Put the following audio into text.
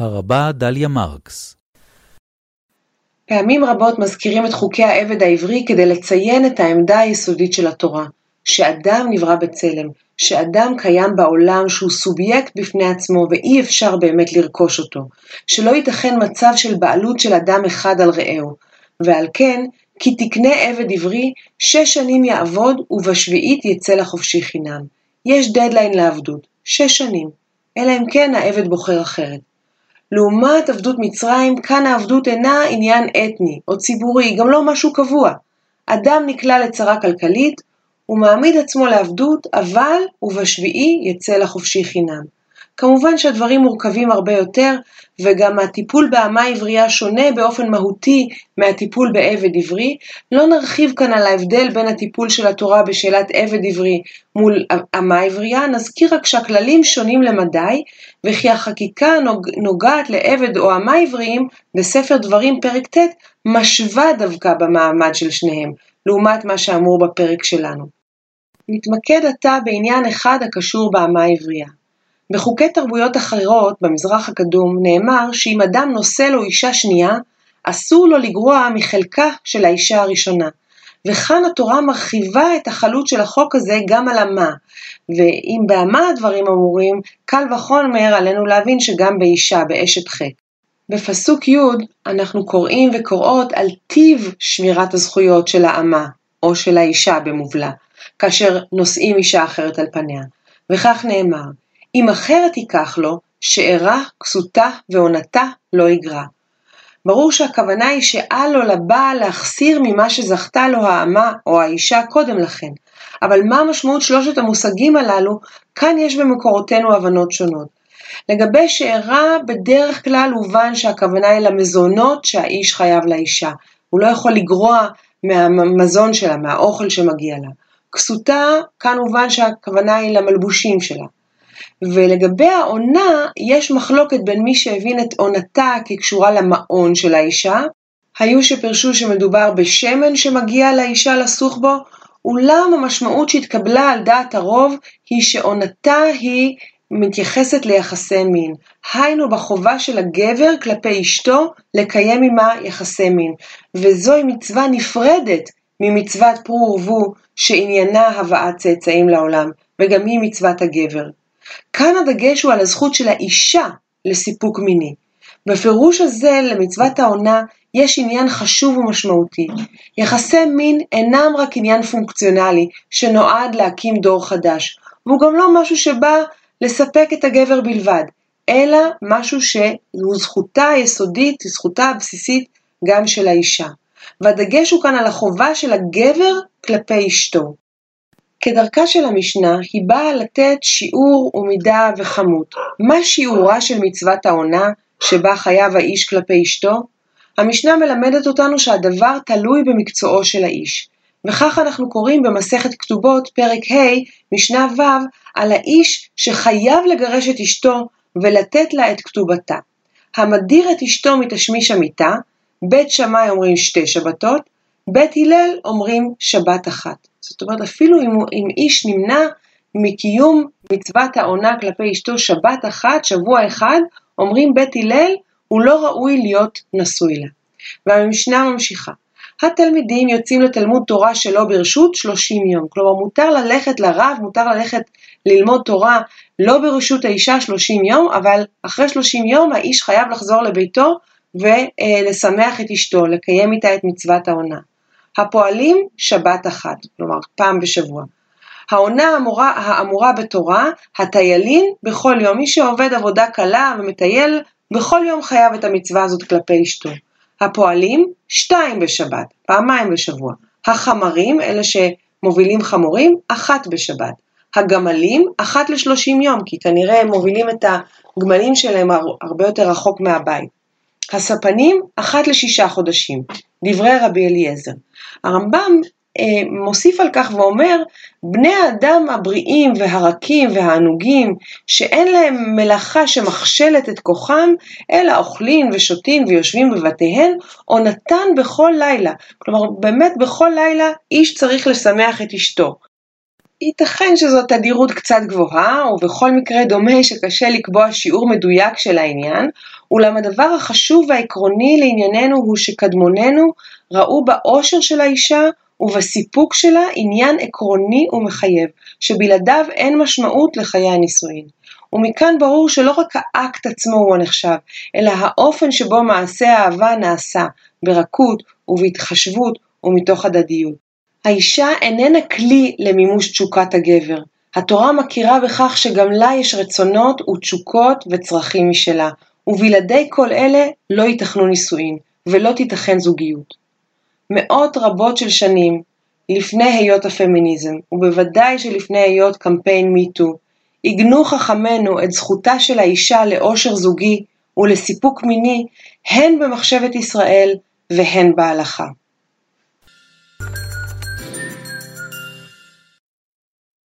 הרבה דליה מרקס פעמים רבות מזכירים את חוקי העבד העברי כדי לציין את העמדה היסודית של התורה, שאדם נברא בצלם, שאדם קיים בעולם שהוא סובייקט בפני עצמו ואי אפשר באמת לרכוש אותו, שלא ייתכן מצב של בעלות של אדם אחד על רעהו, ועל כן, כי תקנה עבד עברי, שש שנים יעבוד ובשביעית יצא לחופשי חינם. יש דדליין לעבדות, שש שנים, אלא אם כן העבד בוחר אחרת. לעומת עבדות מצרים, כאן העבדות אינה עניין אתני או ציבורי, גם לא משהו קבוע. אדם נקלע לצרה כלכלית, הוא מעמיד עצמו לעבדות, אבל ובשביעי יצא לחופשי חינם. כמובן שהדברים מורכבים הרבה יותר, וגם הטיפול באמה עברייה שונה באופן מהותי מהטיפול בעבד עברי. לא נרחיב כאן על ההבדל בין הטיפול של התורה בשאלת עבד עברי מול אמה עברייה, נזכיר רק שהכללים שונים למדי, וכי החקיקה נוגעת לעבד או אמה עבריים בספר דברים פרק ט' משווה דווקא במעמד של שניהם, לעומת מה שאמור בפרק שלנו. נתמקד עתה בעניין אחד הקשור באמה עברייה. בחוקי תרבויות אחרות במזרח הקדום נאמר שאם אדם נושא לו אישה שנייה, אסור לו לגרוע מחלקה של האישה הראשונה. וכאן התורה מרחיבה את החלות של החוק הזה גם על אמה, ואם באמה הדברים אמורים, קל וחומר עלינו להבין שגם באישה, באשת חטא. בפסוק י' אנחנו קוראים וקוראות על טיב שמירת הזכויות של האמה, או של האישה במובלע, כאשר נושאים אישה אחרת על פניה. וכך נאמר, אם אחרת ייקח לו, שארה, כסותה ועונתה לא יגרע. ברור שהכוונה היא שאל לו לבעל להחסיר ממה שזכתה לו האמה או האישה קודם לכן. אבל מה משמעות שלושת המושגים הללו? כאן יש במקורותינו הבנות שונות. לגבי שארה, בדרך כלל הובן שהכוונה היא למזונות שהאיש חייב לאישה. הוא לא יכול לגרוע מהמזון שלה, מהאוכל שמגיע לה. כסותה, כאן הובן שהכוונה היא למלבושים שלה. ולגבי העונה, יש מחלוקת בין מי שהבין את עונתה כקשורה למעון של האישה, היו שפרשו שמדובר בשמן שמגיע לאישה לסוך בו, אולם המשמעות שהתקבלה על דעת הרוב היא שעונתה היא מתייחסת ליחסי מין, היינו בחובה של הגבר כלפי אשתו לקיים עמה יחסי מין, וזוהי מצווה נפרדת ממצוות פרו ורבו שעניינה הבאת צאצאים לעולם, וגם היא מצוות הגבר. כאן הדגש הוא על הזכות של האישה לסיפוק מיני. בפירוש הזה למצוות העונה יש עניין חשוב ומשמעותי. יחסי מין אינם רק עניין פונקציונלי שנועד להקים דור חדש, והוא גם לא משהו שבא לספק את הגבר בלבד, אלא משהו שהוא זכותה היסודית, זכותה הבסיסית גם של האישה. והדגש הוא כאן על החובה של הגבר כלפי אשתו. כדרכה של המשנה, היא באה לתת שיעור ומידה וכמות. מה שיעורה של מצוות העונה, שבה חייב האיש כלפי אשתו? המשנה מלמדת אותנו שהדבר תלוי במקצועו של האיש. וכך אנחנו קוראים במסכת כתובות, פרק ה', משנה ו', על האיש שחייב לגרש את אשתו ולתת לה את כתובתה. המדיר את אשתו מתשמיש המיטה, בית שמאי אומרים שתי שבתות, בית הלל אומרים שבת אחת. זאת אומרת, אפילו אם, אם איש נמנע מקיום מצוות העונה כלפי אשתו שבת אחת, שבוע אחד, אומרים בית הלל, הוא לא ראוי להיות נשוי לה. והמשנה ממשיכה. התלמידים יוצאים לתלמוד תורה שלא ברשות 30 יום. כלומר, מותר ללכת לרב, מותר ללכת ללמוד תורה לא ברשות האישה 30 יום, אבל אחרי 30 יום האיש חייב לחזור לביתו ולשמח את אשתו, לקיים איתה את מצוות העונה. הפועלים שבת אחת, כלומר פעם בשבוע. העונה האמורה, האמורה בתורה, הטיילין בכל יום. מי שעובד עבודה קלה ומטייל, בכל יום חייב את המצווה הזאת כלפי אשתו. הפועלים, שתיים בשבת, פעמיים בשבוע. החמרים, אלה שמובילים חמורים, אחת בשבת. הגמלים, אחת לשלושים יום, כי כנראה הם מובילים את הגמלים שלהם הרבה יותר רחוק מהבית. הספנים, אחת לשישה חודשים. דברי רבי אליעזר. הרמב"ם אה, מוסיף על כך ואומר, בני האדם הבריאים והרכים והענוגים, שאין להם מלאכה שמכשלת את כוחם, אלא אוכלים ושותים ויושבים בבתיהם, עונתן בכל לילה. כלומר, באמת בכל לילה איש צריך לשמח את אשתו. ייתכן שזו תדירות קצת גבוהה, ובכל מקרה דומה שקשה לקבוע שיעור מדויק של העניין, אולם הדבר החשוב והעקרוני לענייננו הוא שקדמוננו ראו באושר של האישה ובסיפוק שלה עניין עקרוני ומחייב, שבלעדיו אין משמעות לחיי הנישואין. ומכאן ברור שלא רק האקט עצמו הוא הנחשב, אלא האופן שבו מעשה האהבה נעשה, ברכות ובהתחשבות ומתוך הדדיות. האישה איננה כלי למימוש תשוקת הגבר. התורה מכירה בכך שגם לה יש רצונות ותשוקות וצרכים משלה, ובלעדי כל אלה לא ייתכנו נישואין, ולא תיתכן זוגיות. מאות רבות של שנים, לפני היות הפמיניזם, ובוודאי שלפני היות קמפיין מיטו, עיגנו חכמינו את זכותה של האישה לאושר זוגי ולסיפוק מיני, הן במחשבת ישראל והן בהלכה.